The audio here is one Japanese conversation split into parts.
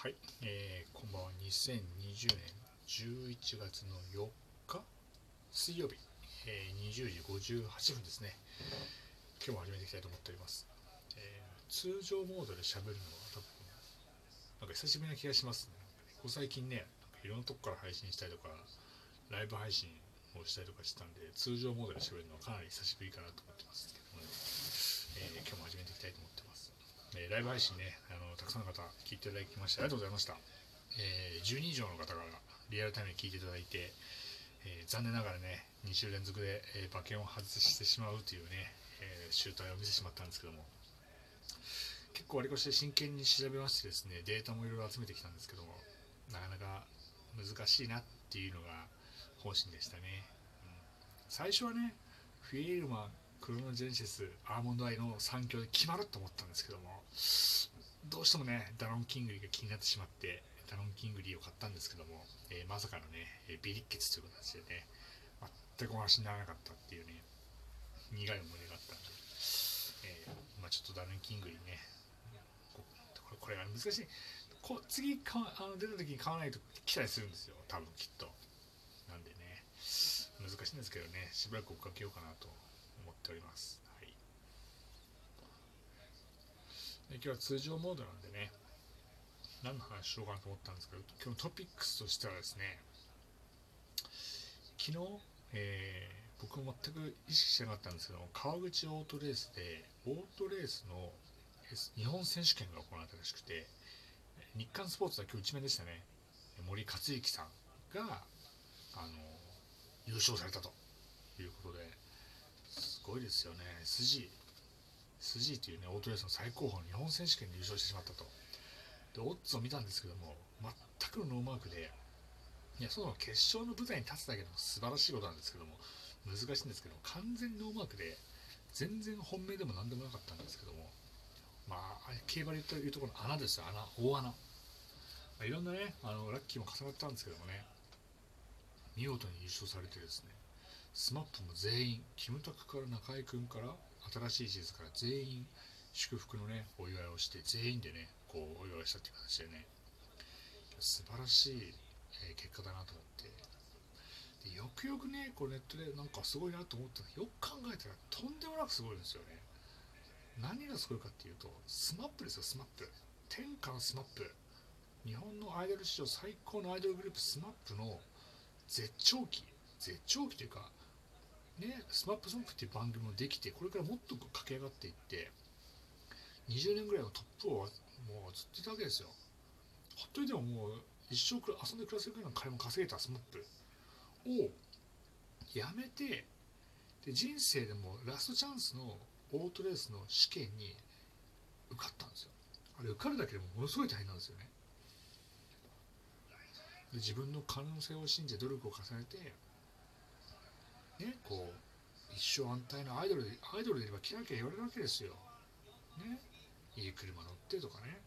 はい、えー、こんばんは。2020年11月の4日水曜日、えー、20時58分ですね。今日も始めていきたいと思っております。えー、通常モードで喋るのは多分、なんか久しぶりな気がしますね。ここ最近ね、なんかいろんなとこから配信したりとか、ライブ配信をしたりとかしてたんで、通常モードで喋るのはかなり久しぶりかなと思ってますけどもね。えー、今日も始めていきたいと思ってます。えーライブ配信ねあの、たくさんの方聞いていただきましてありがとうございました。えー10人以上の方がリアルタイムに聞いていただいて、えー残念ながらね、2週連続で、えー馬券を外してしまうというね、えー集大を見せてしまったんですけども、結構わりかしで真剣に調べましてですね、データもいろいろ集めてきたんですけども、なかなか難しいなっていうのが方針でしたね。うん最初はね、フィエルマン、クロノジェネシス、アーモンドアイの3強で決まると思ったんですけども、どうしてもね、ダノン・キングリーが気になってしまって、ダノン・キングリーを買ったんですけども、えーまさかのね、えービリッケツという形でね、全くお話にならなかったっていうね、苦い思いがあったんで、えーまあちょっとダノン・キングリーね、ここれが難しい。こ次買わあの出た時に買わないと来たりするんですよ、多分きっと。なんでね、難しいんですけどね、しばらく追っかけようかなとっております。はい、で今日は通常モードなんでね、何の話しようかなと思ったんですけど、今日のトピックスとしてはですね、昨日、えー僕も全く意識してなかったんですけど、川口オートレースで、オートレースの日本選手権が行われたらしくて、日刊スポーツは今日一面でしたね、森且行さんが、あの優勝されたということで。すごいですよね、 SG、SG というね、オートレースの最高峰の日本選手権で優勝してしまったと。で、オッズを見たんですけども、全くのノーマークで、いや、その決勝の舞台に立つだけでも素晴らしいことなんですけども、難しいんですけども、完全ノーマークで、全然本命でも何でもなかったんですけども、まあ、競馬で言うところの穴ですよ、穴、大穴。まあ、いろんなね、あのラッキーも重なったんですけどもね、見事に優勝されてですね、 SMAP も全員、キムタクから中居君から、新しいシーズンから全員、祝福のね、お祝いをして、全員でね、こう、お祝いしたっていう形でね、素晴らしい、えー結果だなと思って、でよくよくね、こうネットでなんかすごいなと思ったら、よく考えたらとんでもなくすごいんですよね。何がすごいかっていうと、 SMAP ですよ、 SMAP。天下の SMAP。日本のアイドル史上最高のアイドルグループ、 SMAP の絶頂期、絶頂期というか、ね、 SMAP ソングっていう番組もできて、これからもっと駆け上がっていって、20年ぐらいのトップをもうずっといたわけですよ。ほっといてももう一生遊んで暮らせるぐらいの金も稼げた SMAP をやめて、で人生でもラストチャンスのオートレースの試験に受かったんですよ。あれ受かるだけでもものすごい大変なんですよね。自分の可能性を信じて努力を重ねて、ね、こう、一生安泰なアイドルで、アイドルでいればキラキラ言われるわけですよ。ね。いい車乗ってとかね。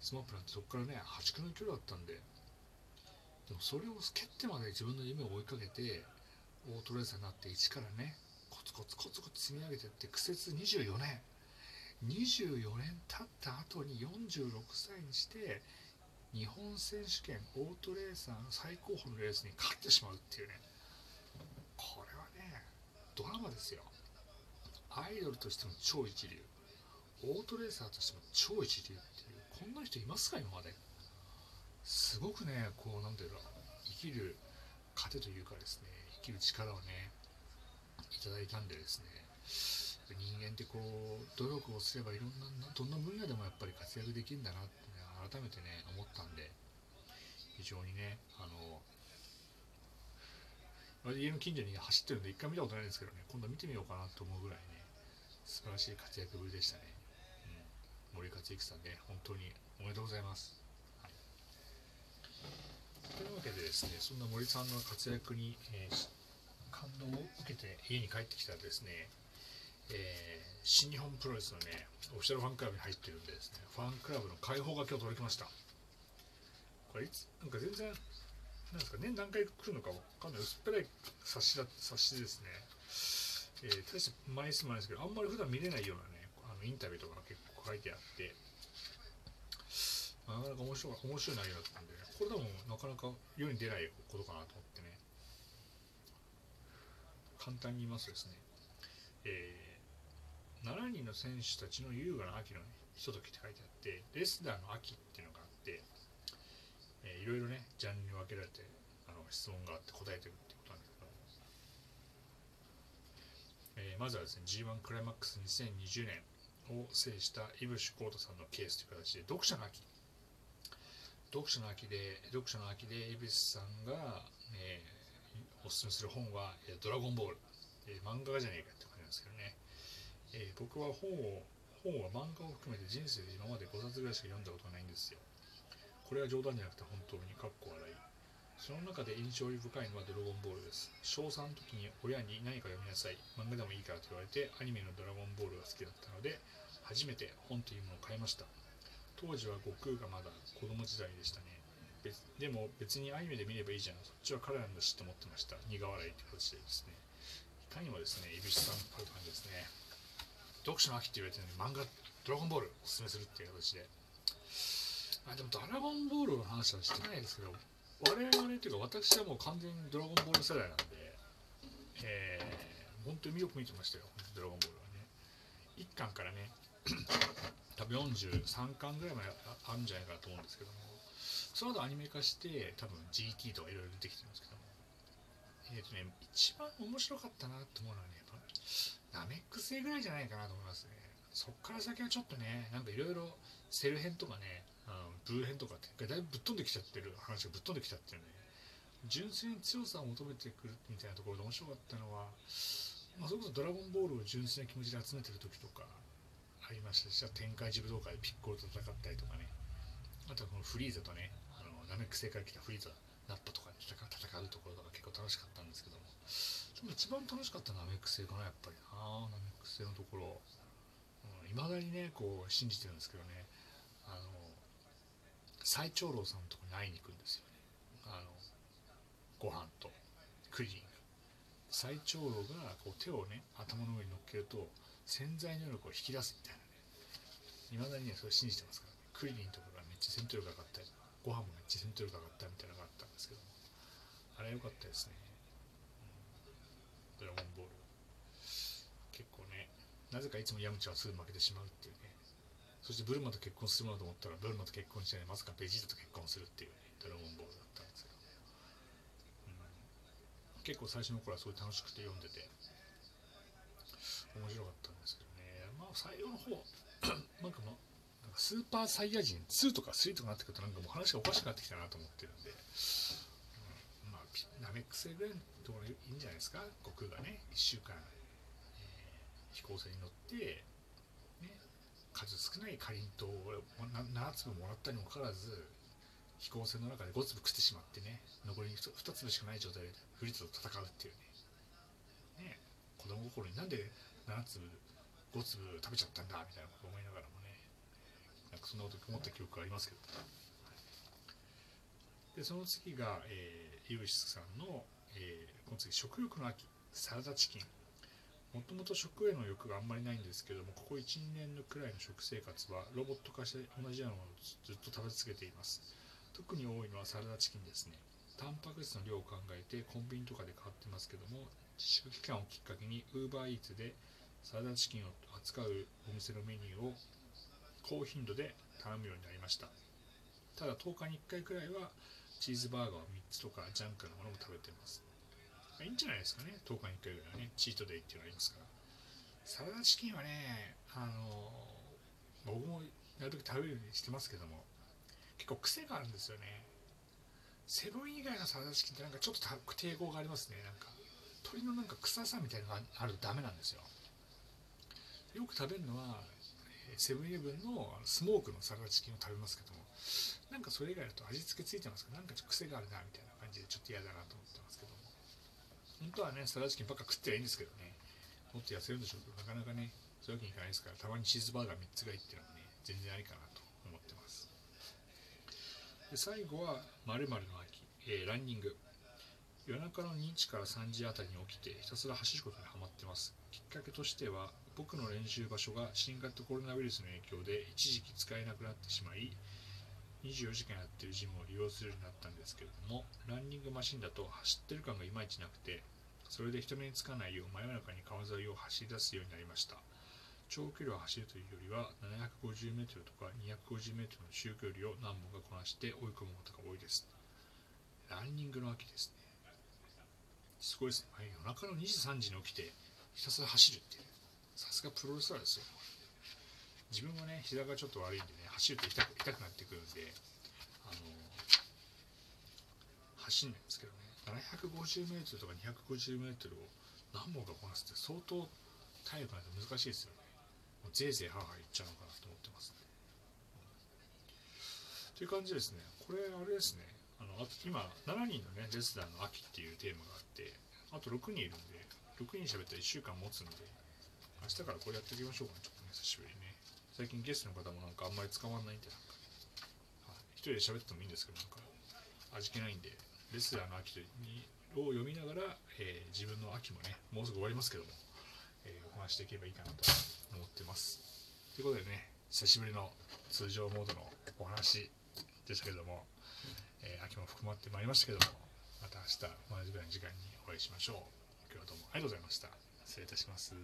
SMAP なんてそこからね、破竹の勢いだったんで、でもそれを蹴ってまで自分の夢を追いかけて、オートレーサーになって一からね、コツコツコツコツ積み上げてって、苦節24年。24年経った後に46歳にして、日本選手権オートレーサーの最高峰のレースに勝ってしまうっていう、ね、ドラマですよ。アイドルとしても超一流、オートレーサーとしても超一流っていう、こんな人いますか、今まで。すごくね、こう、なんていうの、生きる糧というかですね、生きる力をね、いただいたんでですね、人間ってこう、努力をすればいろんな、どんな分野でもやっぱり活躍できるんだなって、ね、改めてね、思ったんで、非常にね、あの、家の近所に走ってるんで一回見たことないんですけどね、今度見てみようかなと思うぐらいね、素晴らしい活躍ぶりでしたね。うん、森克行さんね、本当におめでとうございます。はい、というわけでですね、そんな森さんの活躍に、えー感動を受けて家に帰ってきたらですね、えー新日本プロレスのね、オフィシャルファンクラブに入ってるんでですね、ファンクラブの開放が今日届きました。これいつ、なんか全然、なんですか、年何回来るのかわかんない、薄っぺらい冊子だ冊子ですね、えー、大して枚数もないですけど、あんまり普段見れないようなね、あのインタビューとかが結構書いてあって、なかなか面白い面白い内容だったんでこれでもなかなか世に出ないことかなと思ってね。簡単に言いますとですね、えー、7人の選手たちの優雅な秋の、ひとときって書いてあってレスラーの秋っていうのが、えー、いろいろねジャンルに分けられてあの質問があって答えてるってことなんですけど、えー、まずはですね G1 クライマックス2020年を制した井伏浩太さんのケースという形で読者の秋。読書の秋で読書の秋で井伏さんが、えー、おすすめする本は「ドラゴンボール」えー、漫画じゃねえかって感じなんですけどね、えー、僕は本を本は漫画を含めて人生で今まで5冊ぐらいしか読んだことがないんですよ。これは冗談じゃなくて本当にかっこ笑い。その中で印象深いのはドラゴンボールです。小3の時に親に何か読みなさい、漫画でもいいからと言われて、アニメのドラゴンボールが好きだったので、初めて本というものを買いました。当時は悟空がまだ子供時代でしたね。でも別にアニメで見ればいいじゃん。そっちは彼なんだしと思ってました。苦笑いって形でですね。いかにもですね井口さんある感じですね。読書の秋って言われてるのに漫画ドラゴンボールおすすめするっていう形で。あでもドラゴンボールの話はしてないですけど我々というか私はもう完全にドラゴンボール世代なんでえー、本当によく見てましたよドラゴンボールはね。1巻からね多分43巻ぐらいまであるんじゃないかなと思うんですけどもその後アニメ化して多分 GT とかいろいろ出てきてるんですけども。えっ、ー、とね一番面白かったなと思うのはねやっぱナメック星ぐらいじゃないかなと思いますね。そっから先はちょっとねなんかいろいろセル編とかねブルー編とかってだいぶぶっ飛んできちゃってる話がぶっ飛んできちゃってるね。純粋に強さを求めてくるみたいなところで面白かったのは、まあ、それこそドラゴンボールを純粋な気持ちで集めてる時とかありましたし天下一武道会でピッコロと戦ったりとかね。あとはこのフリーザとねあのナメック星から来たフリーザナッパとかに戦うところとか結構楽しかったんですけども。でも一番楽しかったのはナメック星かなやっぱり。なナメック星のところ。いま、うん、だにねこう信じてるんですけどね。あの最長老さんのとこに会いに行くんですよね。あのご飯とクリーンが最長老がこう手をね頭の上に乗っけると潜在能力を引き出すみたいなね。いまだにねそれ信じてますから、ね、クリリンとかがめっちゃ戦闘力上がったりご飯もめっちゃ戦闘力上がったみたいなのがあったんですけども。あれは良かったですね、うん、ドラゴンボール。結構ねなぜかいつもヤムチャはすぐ負けてしまうっていうね。そしてブルマと結婚するものと思ったらブルマと結婚しないまさかベジータと結婚するっていうねドラゴンボールだったんですけど、うん、結構最初の頃はすごい楽しくて読んでて面白かったんですけどね。まあ最後の方 なんかもなんかスーパーサイヤ人2とか3とかなってくるとなんかもう話がおかしくなってきたなと思ってるんで、うん、まあナメック星ぐらいのところいいんじゃないですか？悟空がね1週間、えー、飛行船に乗って、いかりんとうを7粒もらったにもかかわらず飛行船の中で5粒食ってしまってね残り 2, 2粒しかない状態でフリーズと戦うっていうね。ね子供心になんで7粒5粒食べちゃったんだみたいなこと思いながらもねなんかそんなこと思った記憶がありますけど。でその次が、えー、イブシスさんの、えー、この次食欲の秋サラダチキン。もともと食への欲があんまりないんですけどもここ12年のくらいの食生活はロボット化して同じようなものをずっと食べ続けています。特に多いのはサラダチキンですね。タンパク質の量を考えてコンビニとかで買ってますけども自粛期間をきっかけに UberEats でサラダチキンを扱うお店のメニューを高頻度で頼むようになりました。ただ10日に1回くらいはチーズバーガーを3つとかジャンクなものも食べてます。いいんじゃないですかね。10日に1回ぐらいはねチートデイっていうのありますから。サラダチキンはねあの僕もなるべく食べるようにしてますけども結構癖があるんですよね。セブン以外のサラダチキンってなんかちょっと抵抗がありますね。なんか鶏のなんか臭さみたいなのがあるとダメなんですよ。よく食べるのはセブンイレブンのスモークのサラダチキンを食べますけどもなんかそれ以外だと味付けついてますけどなんかちょっと癖があるなみたいな感じでちょっと嫌だなと思って。本当はねサラダチキンばっか食ってりゃいいんですけどね。もっと痩せるんでしょうけどなかなかねそういうわけにいかないですからたまにチーズバーガー3つがいいっていうのはね全然ありかなと思ってます。で最後は○○の秋、えー、ランニング。夜中の2時から3時あたりに起きてひたすら走ることにはまってます。きっかけとしては僕の練習場所が新型コロナウイルスの影響で一時期使えなくなってしまい、24時間やってるジムを利用するようになったんですけれどもランニングマシンだと走ってる感がいまいちなくてそれで人目につかないよう真夜中に川沿いを走り出すようになりました。長距離を走るというよりは 750m とか 250m の中距離を何本かこなして追い込むことが多いです。ランニングの秋ですね。すごいですね。夜中の2時3時に起きてひたすら走るっていう。さすがプロレスラーですよ。自分はね膝がちょっと悪いんでね走ると痛く痛くなってくるんであの走んないんですけどね 750m とか 250m を何本かこなすって相当体力ないと難しいですよね。もうぜいぜい母言っちゃうのかなと思ってますねという感じですね。これあれですね。あのあ今7人のねレスラーの秋っていうテーマがあってあと6人いるんで6人喋ったら1週間持つんで明日からこれやっていきましょうかねちょっとね久しぶりにね。最近ゲストの方もなんかあんまり捕まんないんでなんか、はい、一人で喋ってもいいんですけどなんか。味気ないんでレスラーの秋を読みながら、えー自分の秋もねもうすぐ終わりますけども、えーお話していけばいいかなと思ってます。ということでね久しぶりの通常モードのお話でしたけども、えー秋も含まってまいりましたけどもまた明日同じぐらいの時間にお会いしましょう。今日はどうもありがとうございました。失礼いたします。